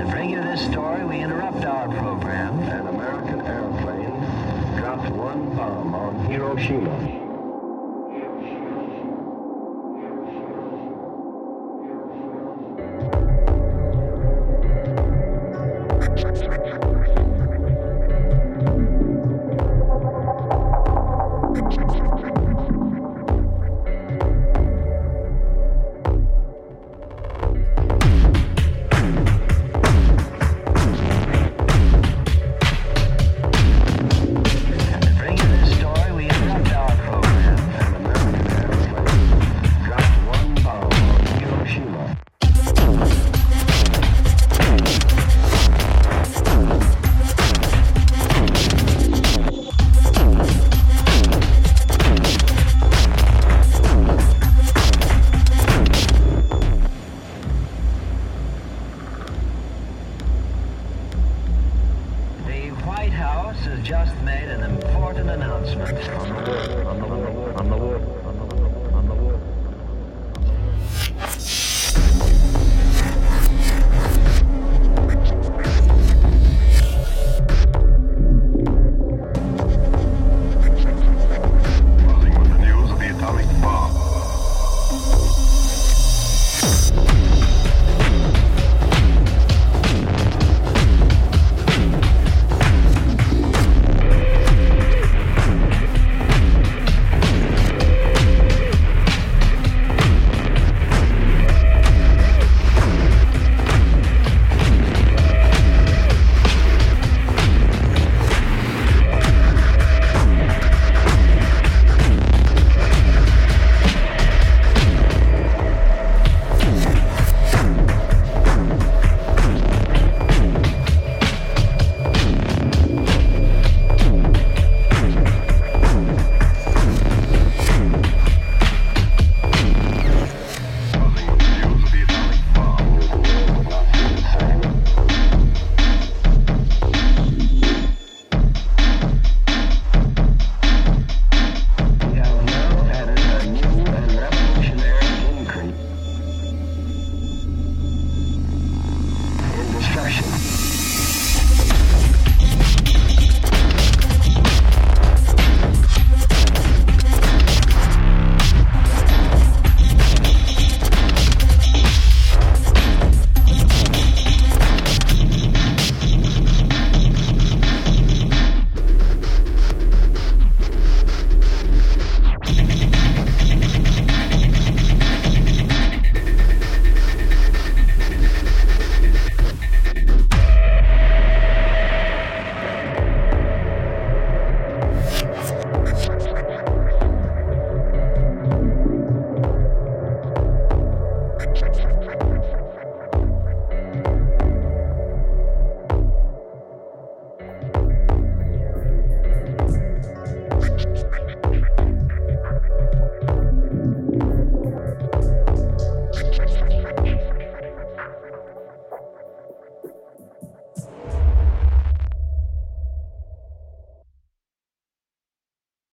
To bring you this story, we interrupt our program. An American airplane dropped one bomb on Hiroshima. has just made an important announcement.